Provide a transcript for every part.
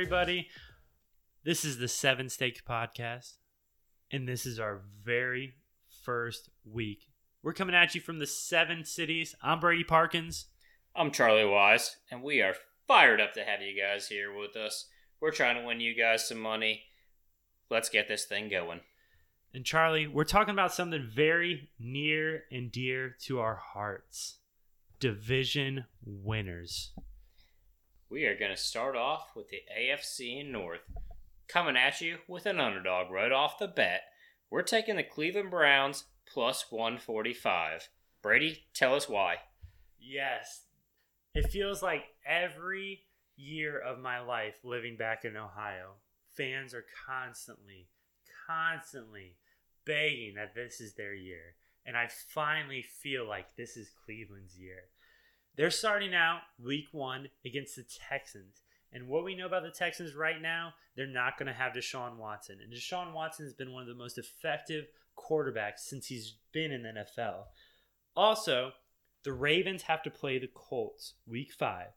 everybody. This is the Seven Stakes Podcast, and this is our very first week. We're coming at you from the seven cities. I'm Brady Parkins. I'm Charlie Wise, and we are fired up to have you guys here with us. We're trying to win you guys some money. Let's get this thing going. And Charlie, we're talking about something very near and dear to our hearts division winners. We are going to start off with the AFC North. Coming at you with an underdog right off the bat. We're taking the Cleveland Browns plus 145. Brady, tell us why. Yes. It feels like every year of my life living back in Ohio, fans are constantly, constantly begging that this is their year. And I finally feel like this is Cleveland's year. They're starting out week one against the Texans. And what we know about the Texans right now, they're not going to have Deshaun Watson. And Deshaun Watson has been one of the most effective quarterbacks since he's been in the NFL. Also, the Ravens have to play the Colts week five.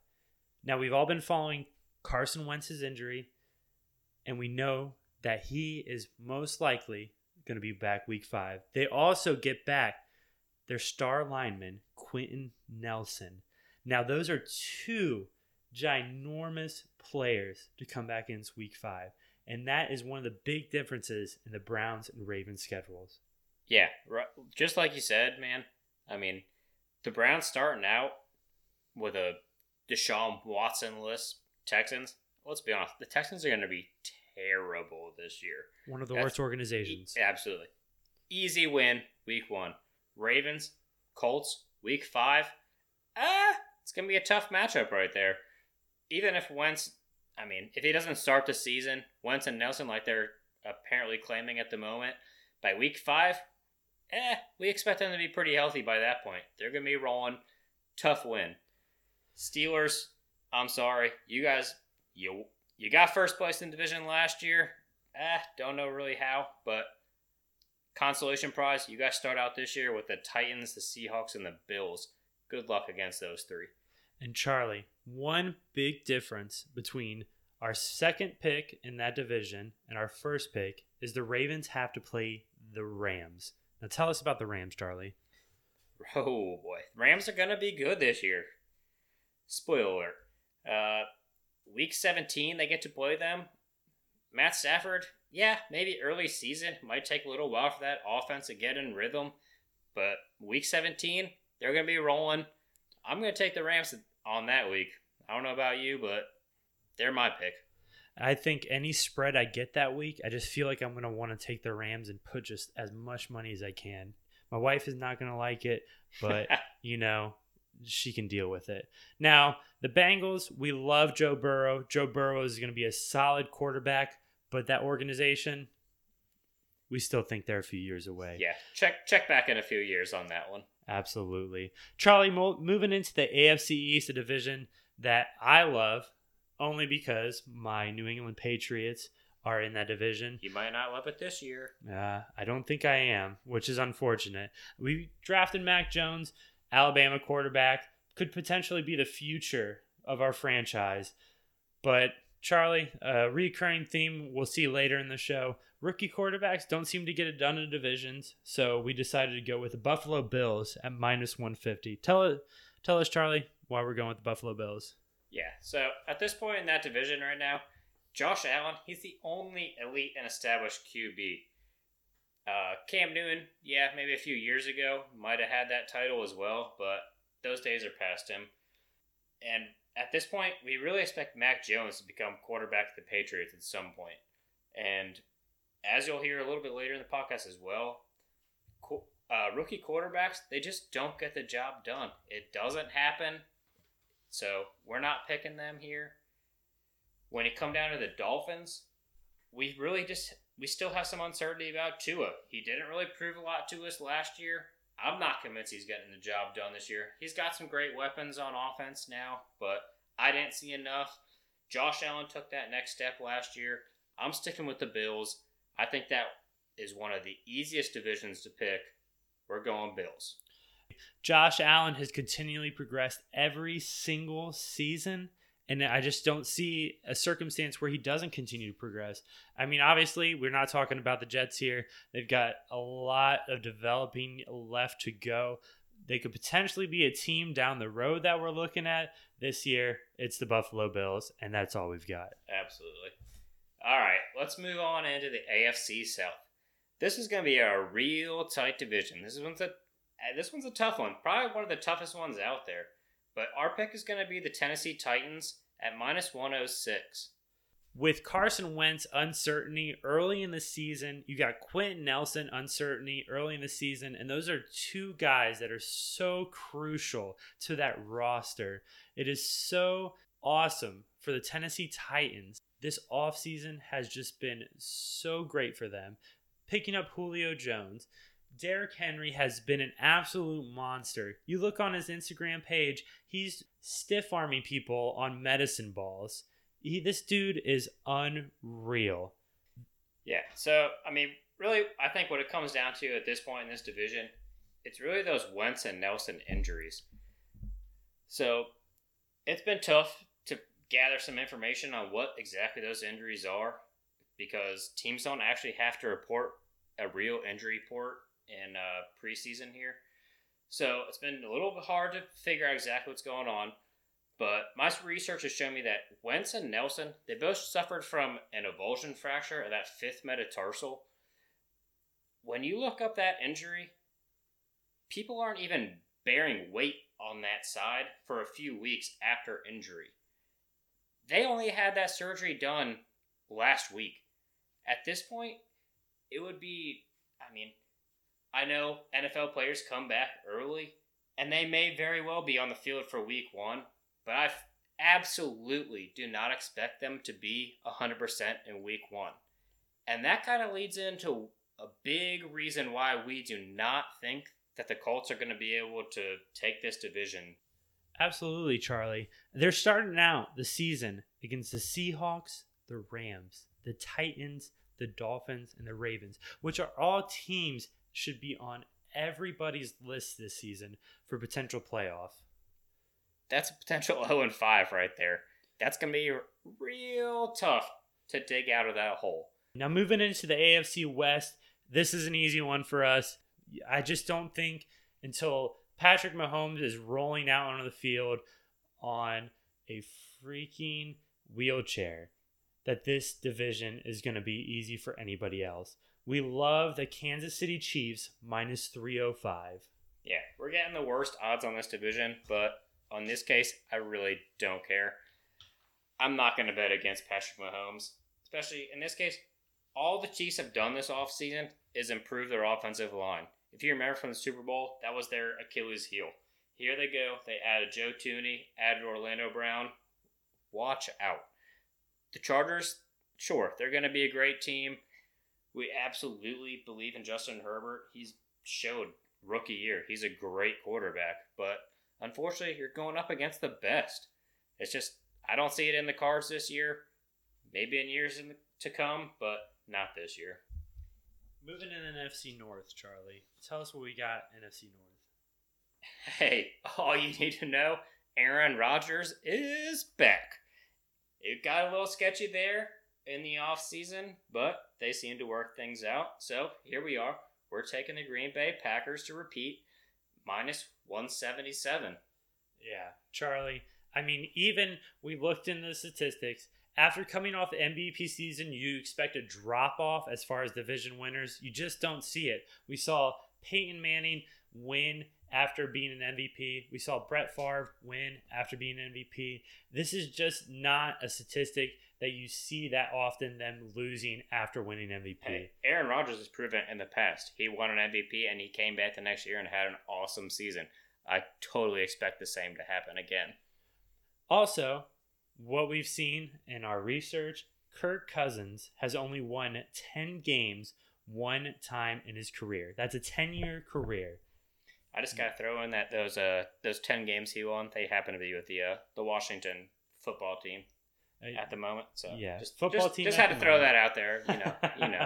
Now, we've all been following Carson Wentz's injury, and we know that he is most likely going to be back week five. They also get back their star lineman, Quenton Nelson. Now, those are two ginormous players to come back in week five. And that is one of the big differences in the Browns and Ravens schedules. Yeah, just like you said, man. I mean, the Browns starting out with a Deshaun Watson list, Texans. Let's be honest, the Texans are going to be terrible this year. One of the That's worst organizations. Absolutely. Easy win, week one. Ravens, Colts, week five. Ah, it's going to be a tough matchup right there. Even if Wentz, I mean, if he doesn't start the season, Wentz and Nelson, like they're apparently claiming at the moment, by week five, eh, we expect them to be pretty healthy by that point. They're going to be rolling. Tough win. Steelers, I'm sorry. You guys, you you got first place in division last year. Eh, don't know really how, but consolation prize, you guys start out this year with the Titans, the Seahawks, and the Bills. Good luck against those three. And Charlie, one big difference between our second pick in that division and our first pick is the Ravens have to play the Rams. Now tell us about the Rams, Charlie. Oh boy, Rams are gonna be good this year. Spoiler Uh, week 17, they get to play them. Matt Stafford, yeah, maybe early season might take a little while for that offense to get in rhythm, but week 17, they're gonna be rolling. I'm gonna take the Rams on that week. I don't know about you, but they're my pick. I think any spread I get that week, I just feel like I'm going to want to take the Rams and put just as much money as I can. My wife is not going to like it, but you know, she can deal with it. Now, the Bengals, we love Joe Burrow. Joe Burrow is going to be a solid quarterback, but that organization, we still think they're a few years away. Yeah, check check back in a few years on that one. Absolutely. Charlie, moving into the AFC East, a division that I love only because my New England Patriots are in that division. You might not love it this year. Uh, I don't think I am, which is unfortunate. We drafted Mac Jones, Alabama quarterback, could potentially be the future of our franchise. But Charlie, a recurring theme we'll see later in the show. Rookie quarterbacks don't seem to get it done in divisions, so we decided to go with the Buffalo Bills at minus 150. Tell tell us, Charlie, why we're going with the Buffalo Bills. Yeah. So at this point in that division right now, Josh Allen, he's the only elite and established QB. Uh, Cam Newton, yeah, maybe a few years ago, might have had that title as well, but those days are past him. And at this point, we really expect Mac Jones to become quarterback of the Patriots at some point. And as you'll hear a little bit later in the podcast as well, uh, rookie quarterbacks, they just don't get the job done. It doesn't happen so we're not picking them here. When it come down to the Dolphins, we really just we still have some uncertainty about Tua. He didn't really prove a lot to us last year. I'm not convinced he's getting the job done this year. He's got some great weapons on offense now, but I didn't see enough. Josh Allen took that next step last year. I'm sticking with the Bills. I think that is one of the easiest divisions to pick. We're going Bills. Josh Allen has continually progressed every single season, And I just don't see a circumstance where he doesn't continue to progress. I mean, obviously, we're not talking about the Jets here. They've got a lot of developing left to go. They could potentially be a team down the road that we're looking at. This year, it's the Buffalo Bills, and that's all we've got. Absolutely. All right, let's move on into the AFC South. This is going to be a real tight division. This one's a uh, this one's a tough one, probably one of the toughest ones out there. But our pick is going to be the Tennessee Titans at minus 106. With Carson Wentz uncertainty early in the season, you got Quenton Nelson uncertainty early in the season, and those are two guys that are so crucial to that roster. It is so awesome for the Tennessee Titans. This offseason has just been so great for them. Picking up Julio Jones, Derrick Henry has been an absolute monster. You look on his Instagram page, he's stiff arming people on medicine balls. He, this dude is unreal. Yeah. So, I mean, really, I think what it comes down to at this point in this division, it's really those Wentz and Nelson injuries. So, it's been tough to gather some information on what exactly those injuries are because teams don't actually have to report a real injury report in uh, preseason here. So it's been a little bit hard to figure out exactly what's going on. But my research has shown me that Wentz and Nelson, they both suffered from an avulsion fracture of that fifth metatarsal. When you look up that injury, people aren't even bearing weight on that side for a few weeks after injury. They only had that surgery done last week. At this point, it would be, I mean, I know NFL players come back early, and they may very well be on the field for week one, but I absolutely do not expect them to be 100% in week one. And that kind of leads into a big reason why we do not think that the Colts are going to be able to take this division. Absolutely, Charlie. They're starting out the season against the Seahawks, the Rams, the Titans, the Dolphins, and the Ravens, which are all teams should be on everybody's list this season for potential playoff. That's a potential 0 and 5 right there. That's going to be real tough to dig out of that hole. Now, moving into the AFC West, this is an easy one for us. I just don't think until Patrick Mahomes is rolling out onto the field on a freaking wheelchair that this division is going to be easy for anybody else. We love the Kansas City Chiefs minus 305. Yeah, we're getting the worst odds on this division, but on this case, I really don't care. I'm not going to bet against Patrick Mahomes, especially in this case. All the Chiefs have done this offseason is improve their offensive line. If you remember from the Super Bowl, that was their Achilles heel. Here they go. They added Joe Thuney, added Orlando Brown. Watch out. The Chargers, sure, they're going to be a great team. We absolutely believe in Justin Herbert. He's showed rookie year. He's a great quarterback, but unfortunately, you're going up against the best. It's just I don't see it in the cards this year. Maybe in years in the, to come, but not this year. Moving in NFC North, Charlie. Tell us what we got NFC North. Hey, all you need to know, Aaron Rodgers is back. It got a little sketchy there in the off season, but they seem to work things out. So here we are. We're taking the Green Bay Packers to repeat minus 177. Yeah, Charlie. I mean, even we looked in the statistics. After coming off the MVP season, you expect a drop off as far as division winners. You just don't see it. We saw Peyton Manning win after being an MVP. We saw Brett Favre win after being an MVP. This is just not a statistic that you see that often them losing after winning MVP. Aaron Rodgers has proven in the past. He won an MVP and he came back the next year and had an awesome season. I totally expect the same to happen again. Also, what we've seen in our research, Kirk Cousins has only won 10 games one time in his career. That's a 10 year career. I just got to throw in that those uh those 10 games he won, they happen to be with the uh, the Washington football team at the moment. So yeah, just, football just, team. Just had to throw that out there. You know, you know.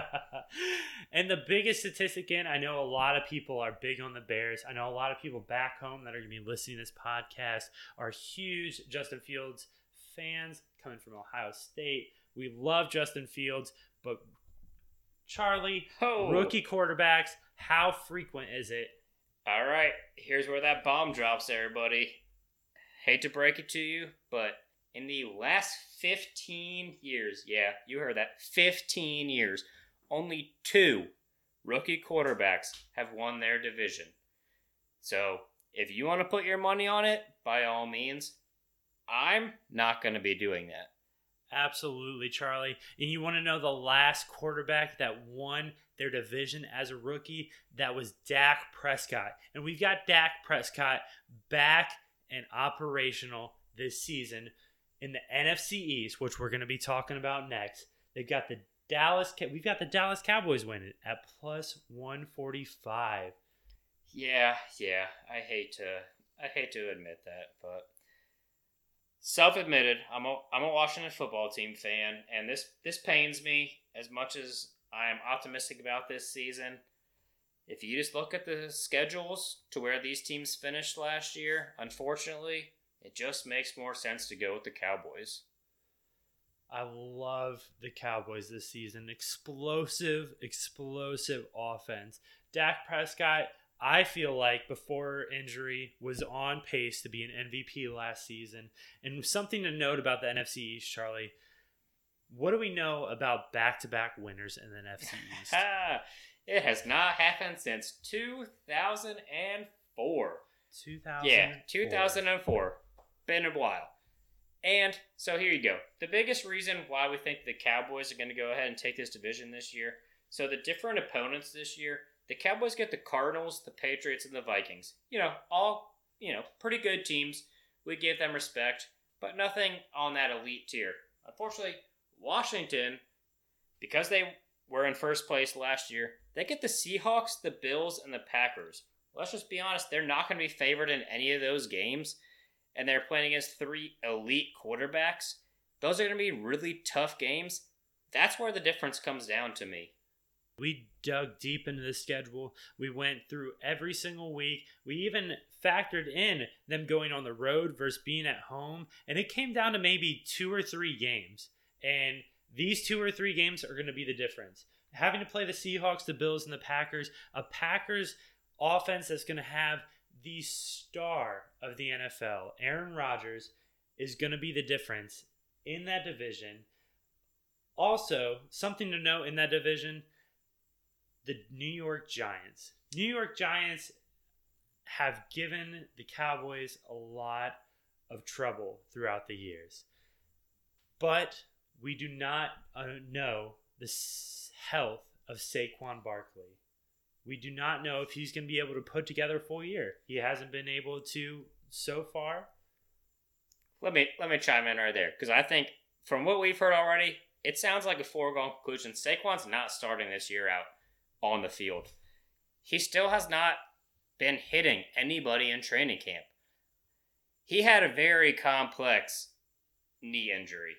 and the biggest statistic, and I know a lot of people are big on the Bears. I know a lot of people back home that are going to be listening to this podcast are huge Justin Fields fans coming from Ohio State. We love Justin Fields, but Charlie, Oh. rookie quarterbacks, how frequent is it? All right, here's where that bomb drops, everybody. Hate to break it to you, but in the last 15 years, yeah, you heard that, 15 years, only two rookie quarterbacks have won their division. So, if you want to put your money on it, by all means, I'm not going to be doing that. Absolutely, Charlie. And you want to know the last quarterback that won their division as a rookie? That was Dak Prescott. And we've got Dak Prescott back and operational this season in the NFC East, which we're going to be talking about next. They've got the Dallas we've got the Dallas Cowboys winning at plus 145. Yeah, yeah. I hate to I hate to admit that, but self-admitted, I'm a I'm a Washington football team fan, and this this pains me as much as I am optimistic about this season. If you just look at the schedules to where these teams finished last year, unfortunately, it just makes more sense to go with the Cowboys. I love the Cowboys this season. Explosive, explosive offense. Dak Prescott, I feel like before injury was on pace to be an MVP last season. And something to note about the NFC East, Charlie. What do we know about back-to-back winners in the NFC East? It has not happened since 2004. 2000. Yeah, 2004. Been a while. And so here you go. The biggest reason why we think the Cowboys are going to go ahead and take this division this year. So the different opponents this year, the Cowboys get the Cardinals, the Patriots, and the Vikings. You know, all, you know, pretty good teams. We give them respect, but nothing on that elite tier. Unfortunately, Washington, because they were in first place last year, they get the Seahawks, the Bills, and the Packers. Let's just be honest, they're not going to be favored in any of those games and they're playing against three elite quarterbacks, those are going to be really tough games. That's where the difference comes down to me. We dug deep into the schedule. We went through every single week. We even factored in them going on the road versus being at home. And it came down to maybe two or three games. And these two or three games are going to be the difference. Having to play the Seahawks, the Bills, and the Packers, a Packers offense that's going to have the star of the NFL, Aaron Rodgers, is going to be the difference in that division. Also, something to note in that division the New York Giants. New York Giants have given the Cowboys a lot of trouble throughout the years. But we do not uh, know the health of Saquon Barkley. We do not know if he's going to be able to put together a full year. He hasn't been able to so far. Let me let me chime in right there because I think from what we've heard already, it sounds like a foregone conclusion. Saquon's not starting this year out on the field. He still has not been hitting anybody in training camp. He had a very complex knee injury.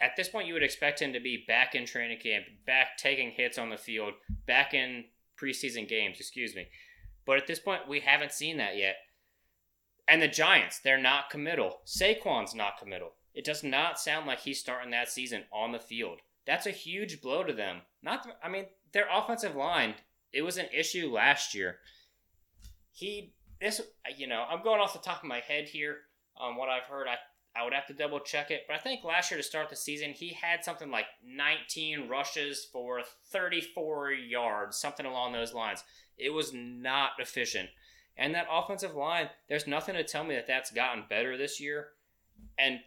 At this point, you would expect him to be back in training camp, back taking hits on the field, back in preseason games, excuse me. But at this point, we haven't seen that yet. And the Giants, they're not committal. Saquon's not committal. It does not sound like he's starting that season on the field. That's a huge blow to them. Not, I mean, their offensive line. It was an issue last year. He, this, you know, I'm going off the top of my head here on what I've heard. I, I would have to double check it, but I think last year to start the season, he had something like 19 rushes for 34 yards, something along those lines. It was not efficient. And that offensive line, there's nothing to tell me that that's gotten better this year. And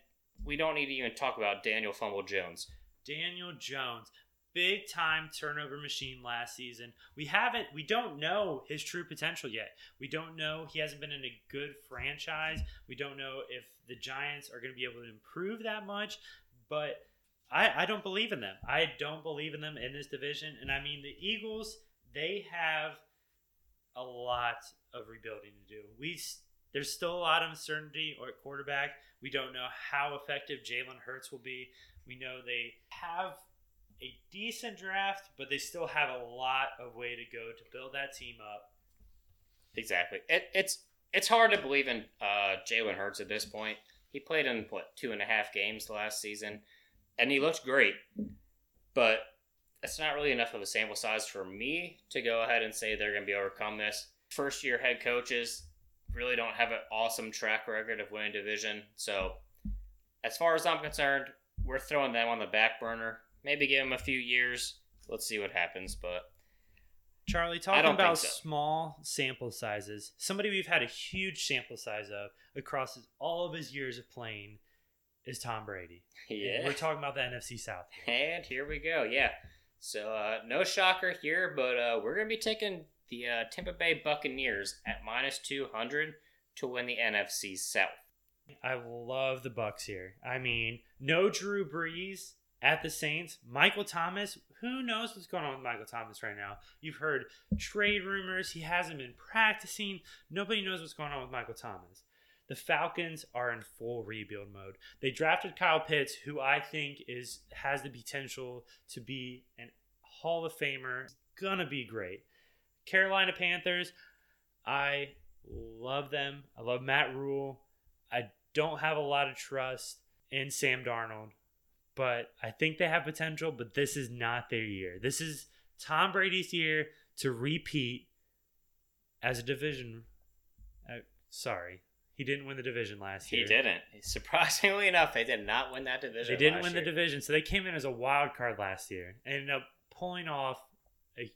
we don't need to even talk about Daniel Fumble Jones. Daniel Jones, big time turnover machine last season. We haven't, we don't know his true potential yet. We don't know, he hasn't been in a good franchise. We don't know if the Giants are going to be able to improve that much, but I, I don't believe in them. I don't believe in them in this division. And I mean, the Eagles, they have a lot of rebuilding to do. We there's still a lot of uncertainty at quarterback. We don't know how effective Jalen Hurts will be. We know they have a decent draft, but they still have a lot of way to go to build that team up. Exactly. It, it's it's hard to believe in uh, Jalen Hurts at this point. He played in what two and a half games last season, and he looked great. But it's not really enough of a sample size for me to go ahead and say they're going to be overcome this. First year head coaches really don't have an awesome track record of winning division. So, as far as I'm concerned, we're throwing them on the back burner. Maybe give him a few years. Let's see what happens. But Charlie, talking about so. small sample sizes, somebody we've had a huge sample size of across all of his years of playing is Tom Brady. Yeah. And we're talking about the NFC South. And here we go. Yeah. So, uh, no shocker here, but uh, we're going to be taking the uh, Tampa Bay Buccaneers at minus 200 to win the NFC South. I love the Bucs here. I mean, no Drew Brees at the Saints. Michael Thomas, who knows what's going on with Michael Thomas right now? You've heard trade rumors. He hasn't been practicing. Nobody knows what's going on with Michael Thomas. The Falcons are in full rebuild mode. They drafted Kyle Pitts, who I think is has the potential to be an Hall of Famer. It's gonna be great. Carolina Panthers, I love them. I love Matt Rhule. I don't have a lot of trust in Sam Darnold, but I think they have potential, but this is not their year. This is Tom Brady's year to repeat as a division. Uh, sorry, he didn't win the division last year. He didn't. Surprisingly enough, they did not win that division. They didn't win year. the division, so they came in as a wild card last year and ended up pulling off a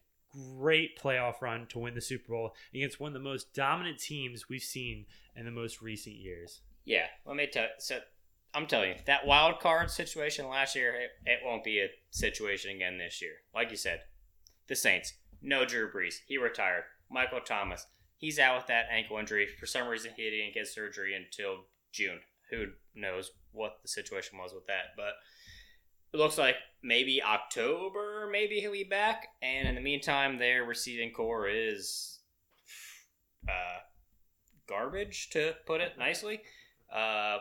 great playoff run to win the Super Bowl against one of the most dominant teams we've seen in the most recent years. Yeah, let me tell. You, so I'm telling you, that wild card situation last year, it, it won't be a situation again this year. Like you said, the Saints, no Drew Brees, he retired. Michael Thomas, he's out with that ankle injury. For some reason, he didn't get surgery until June. Who knows what the situation was with that? But it looks like maybe October, maybe he'll be back. And in the meantime, their receiving corps is uh, garbage, to put it nicely. Uh,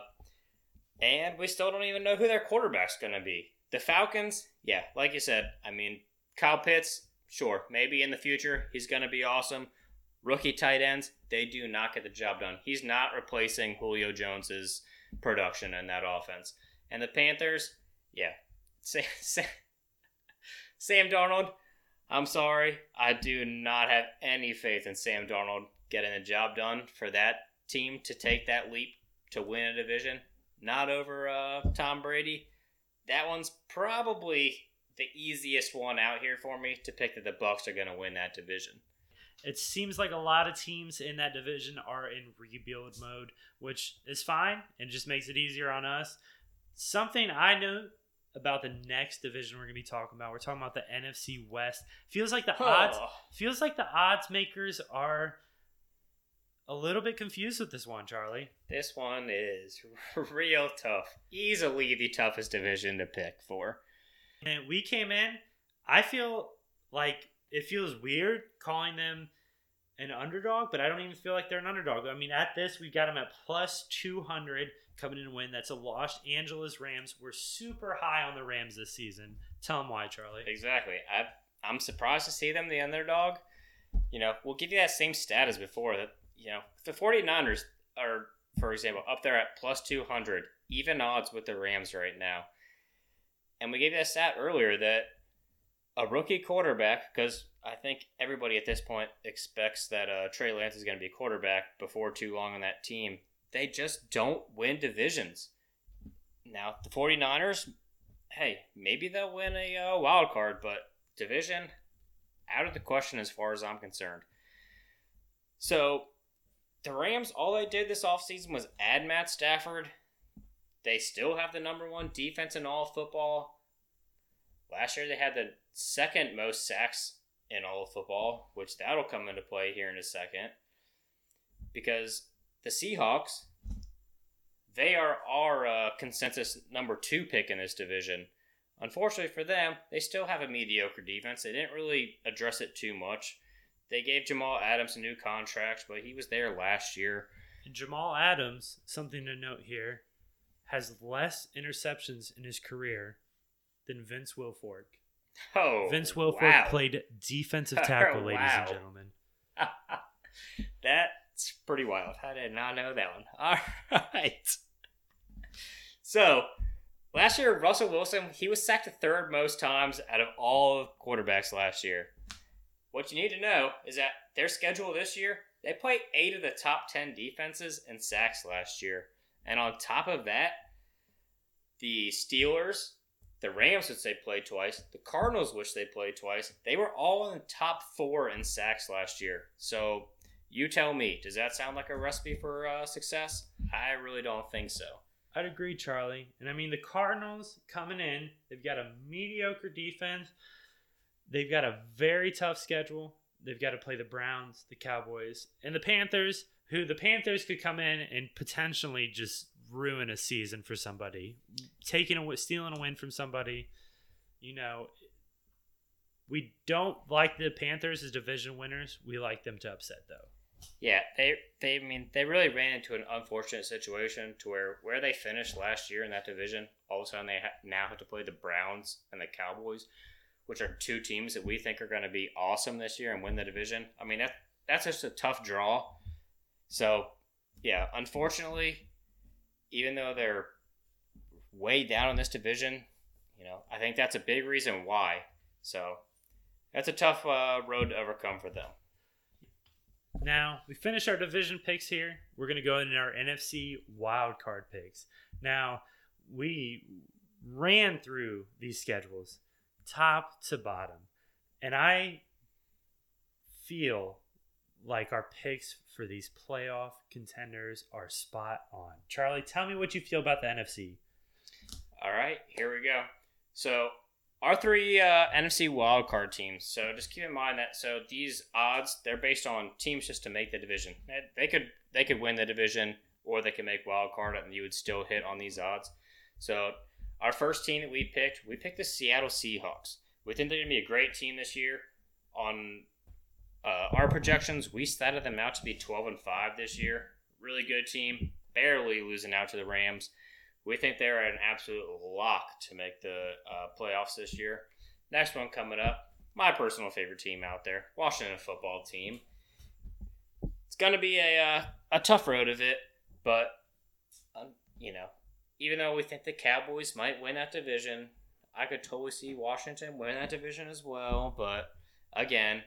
and we still don't even know who their quarterback's going to be. The Falcons, yeah, like you said, I mean, Kyle Pitts, sure, maybe in the future he's going to be awesome. Rookie tight ends, they do not get the job done. He's not replacing Julio Jones's production in that offense. And the Panthers, yeah, Sam, Sam, Sam Darnold, I'm sorry, I do not have any faith in Sam Darnold getting the job done for that team to take that leap to win a division. Not over uh, Tom Brady. That one's probably the easiest one out here for me to pick that the Bucs are going to win that division. It seems like a lot of teams in that division are in rebuild mode, which is fine and just makes it easier on us. Something I know about the next division we're going to be talking about. We're talking about the NFC West. Feels like the oh. odds feels like the odds makers are a little bit confused with this one, Charlie. This one is real tough. Easily the toughest division to pick for. And we came in, I feel like it feels weird calling them an underdog, but I don't even feel like they're an underdog. I mean, at this, we've got them at plus 200 coming in to win. That's a Los Angeles Rams. We're super high on the Rams this season. Tell them why, Charlie. Exactly. I, I'm surprised to see them the underdog. You know, we'll give you that same stat as before. That you know, the 49ers are, for example, up there at plus 200, even odds with the Rams right now. And we gave that stat earlier that a rookie quarterback, because I think everybody at this point expects that uh, Trey Lance is going to be quarterback before too long on that team. They just don't win divisions. Now, the 49ers, hey, maybe they'll win a uh, wild card, but division, out of the question as far as I'm concerned. So, the Rams, all they did this offseason was add Matt Stafford. They still have the number one defense in all football. Last year, they had the second most sacks in all of football, which that'll come into play here in a second. Because the Seahawks, they are our uh, consensus number two pick in this division. Unfortunately for them, they still have a mediocre defense. They didn't really address it too much. They gave Jamal Adams a new contract, but he was there last year. And Jamal Adams, something to note here, has less interceptions in his career than Vince Wilfork. Oh, Vince Wilfork wow. played defensive tackle, ladies wow. and gentlemen. That's pretty wild. I did not know that one. All right. So, last year, Russell Wilson, he was sacked the third most times out of all quarterbacks last year. What you need to know is that their schedule this year, they played eight of the top 10 defenses in sacks last year. And on top of that, the Steelers, the Rams, which they played twice, the Cardinals, which they played twice, they were all in the top four in sacks last year. So you tell me, does that sound like a recipe for uh, success? I really don't think so. I'd agree, Charlie. And I mean, the Cardinals coming in, they've got a mediocre defense. They've got a very tough schedule. They've got to play the Browns, the Cowboys, and the Panthers, who the Panthers could come in and potentially just ruin a season for somebody, taking a stealing a win from somebody. You know, we don't like the Panthers as division winners. We like them to upset though. Yeah, they they I mean they really ran into an unfortunate situation to where where they finished last year in that division. All of a sudden, they ha- now have to play the Browns and the Cowboys, which are two teams that we think are going to be awesome this year and win the division. I mean that that's just a tough draw. So yeah, unfortunately, even though they're way down in this division, you know I think that's a big reason why. So that's a tough uh, road to overcome for them. Now we finish our division picks here. We're gonna go into our NFC wild card picks. Now we ran through these schedules top to bottom, and I feel like our picks for these playoff contenders are spot on. Charlie, tell me what you feel about the NFC. All right, here we go. So our three uh, NFC wildcard teams. So just keep in mind that so these odds they're based on teams just to make the division. They could they could win the division or they could make wild card and you would still hit on these odds. So our first team that we picked, we picked the Seattle Seahawks. We think they're going to be a great team this year. On uh, our projections, we statted them out to be 12 and 5 this year. Really good team, barely losing out to the Rams. We think they're an absolute lock to make the uh, playoffs this year. Next one coming up, my personal favorite team out there, Washington football team. It's going to be a uh, a tough road of it, but um, you know, even though we think the Cowboys might win that division, I could totally see Washington win that division as well. But again,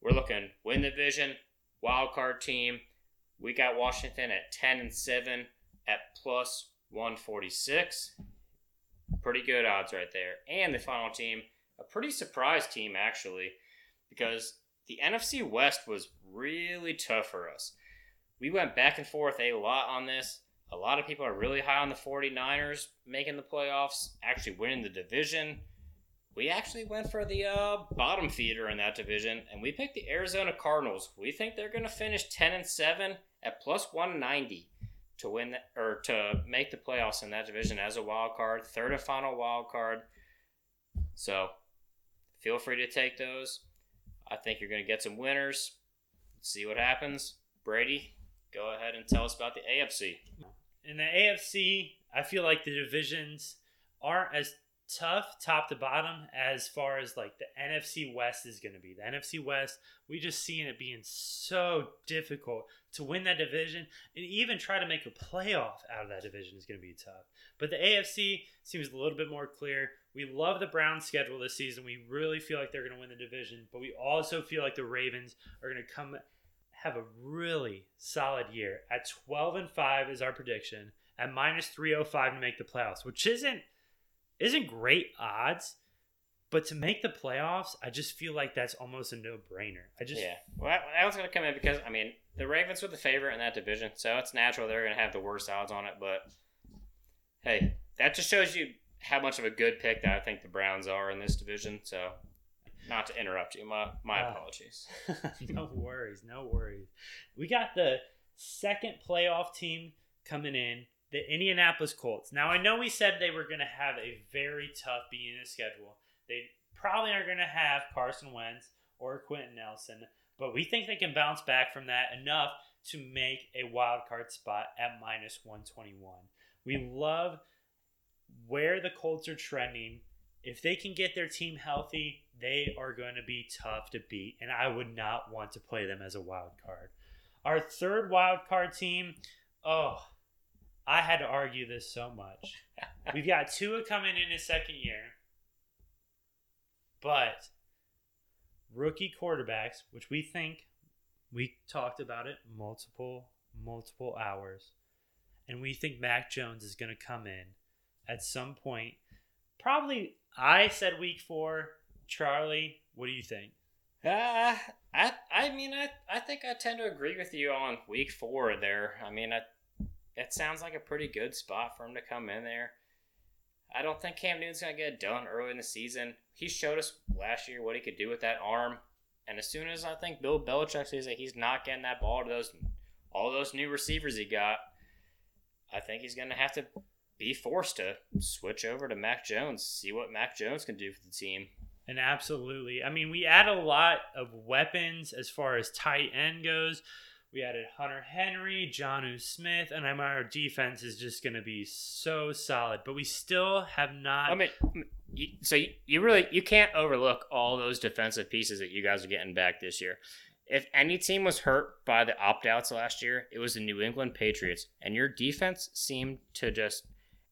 we're looking win the division, wild card team. We got Washington at ten and seven at plus 146. Pretty good odds right there. And the final team, a pretty surprised team actually, because the NFC West was really tough for us. We went back and forth a lot on this. A lot of people are really high on the 49ers making the playoffs, actually winning the division. We actually went for the uh, bottom feeder in that division, and we picked the Arizona Cardinals. We think they're going to finish 10 and 7 at plus 190 to win the, or to make the playoffs in that division as a wild card, third and final wild card. So feel free to take those. I think you're going to get some winners. See what happens. Brady, go ahead and tell us about the AFC. In the AFC, I feel like the divisions aren't as tough top to bottom as far as like the NFC West is going to be. The NFC West, we just seeing it being so difficult to win that division and even try to make a playoff out of that division is going to be tough. But the AFC seems a little bit more clear. We love the Browns schedule this season. We really feel like they're going to win the division, but we also feel like the Ravens are going to come have a really solid year. At 12 and 5 is our prediction. At minus 305 to make the playoffs, which isn't isn't great odds, but to make the playoffs, I just feel like that's almost a no brainer. I just yeah. Well, that was going to come in because I mean the Ravens were the favorite in that division, so it's natural they're going to have the worst odds on it. But hey, that just shows you how much of a good pick that I think the Browns are in this division. So, not to interrupt you, my my uh, apologies. no worries, no worries. We got the second playoff team coming in the Indianapolis Colts. Now, I know we said they were going to have a very tough beginning of schedule. They probably aren't going to have Carson Wentz or Quenton Nelson, but we think they can bounce back from that enough to make a wild card spot at minus 121. We love where the Colts are trending. If they can get their team healthy, they are going to be tough to beat, and I would not want to play them as a wild card. Our third wild card team, oh, I had to argue this so much. We've got Tua coming in his second year, but rookie quarterbacks, which we think we talked about it multiple, multiple hours, and we think Mac Jones is going to come in at some point. Probably, I said week four. Charlie, what do you think? Uh, I I mean I I think I tend to agree with you on week four there. I mean I, it sounds like a pretty good spot for him to come in there. I don't think Cam Newton's gonna get done early in the season. He showed us last year what he could do with that arm, and as soon as I think Bill Belichick says that he's not getting that ball to those all those new receivers he got, I think he's gonna have to be forced to switch over to Mac Jones, see what Mac Jones can do for the team. And absolutely. I mean, we add a lot of weapons as far as tight end goes. We added Hunter Henry, Jonnu Smith, and I mean, our defense is just going to be so solid. But we still have not. I mean, so you, you really you can't overlook all those defensive pieces that you guys are getting back this year. If any team was hurt by the opt outs last year, it was the New England Patriots, and your defense seemed to just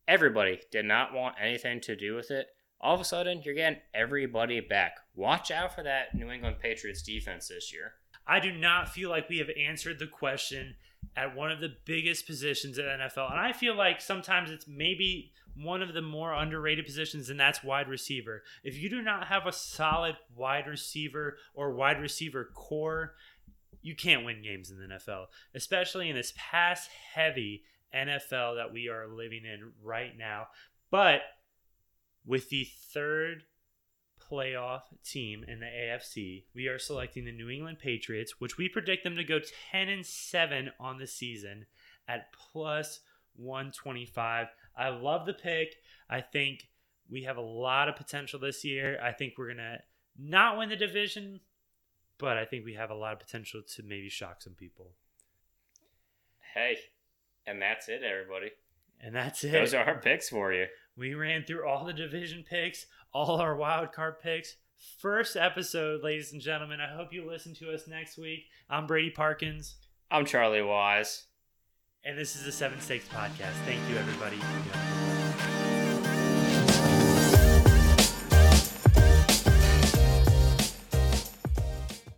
everybody did not want anything to do with it. All of a sudden, you're getting everybody back. Watch out for that New England Patriots defense this year. I do not feel like we have answered the question at one of the biggest positions at NFL. And I feel like sometimes it's maybe one of the more underrated positions, and that's wide receiver. If you do not have a solid wide receiver or wide receiver corps, you can't win games in the NFL, especially in this pass heavy NFL that we are living in right now. But with the third playoff team in the AFC, we are selecting the New England Patriots, which we predict them to go 10 and 7 on the season at plus 125. I love the pick. I think we have a lot of potential this year. I think we're going to not win the division, but I think we have a lot of potential to maybe shock some people. Hey, and that's it, everybody. And that's it. Those are our picks for you. We ran through all the division picks, all our wild card picks. First episode, ladies and gentlemen. I hope you listen to us next week. I'm Brady Parkins. I'm Charlie Wise. And this is the Seven Stakes Podcast. Thank you, everybody.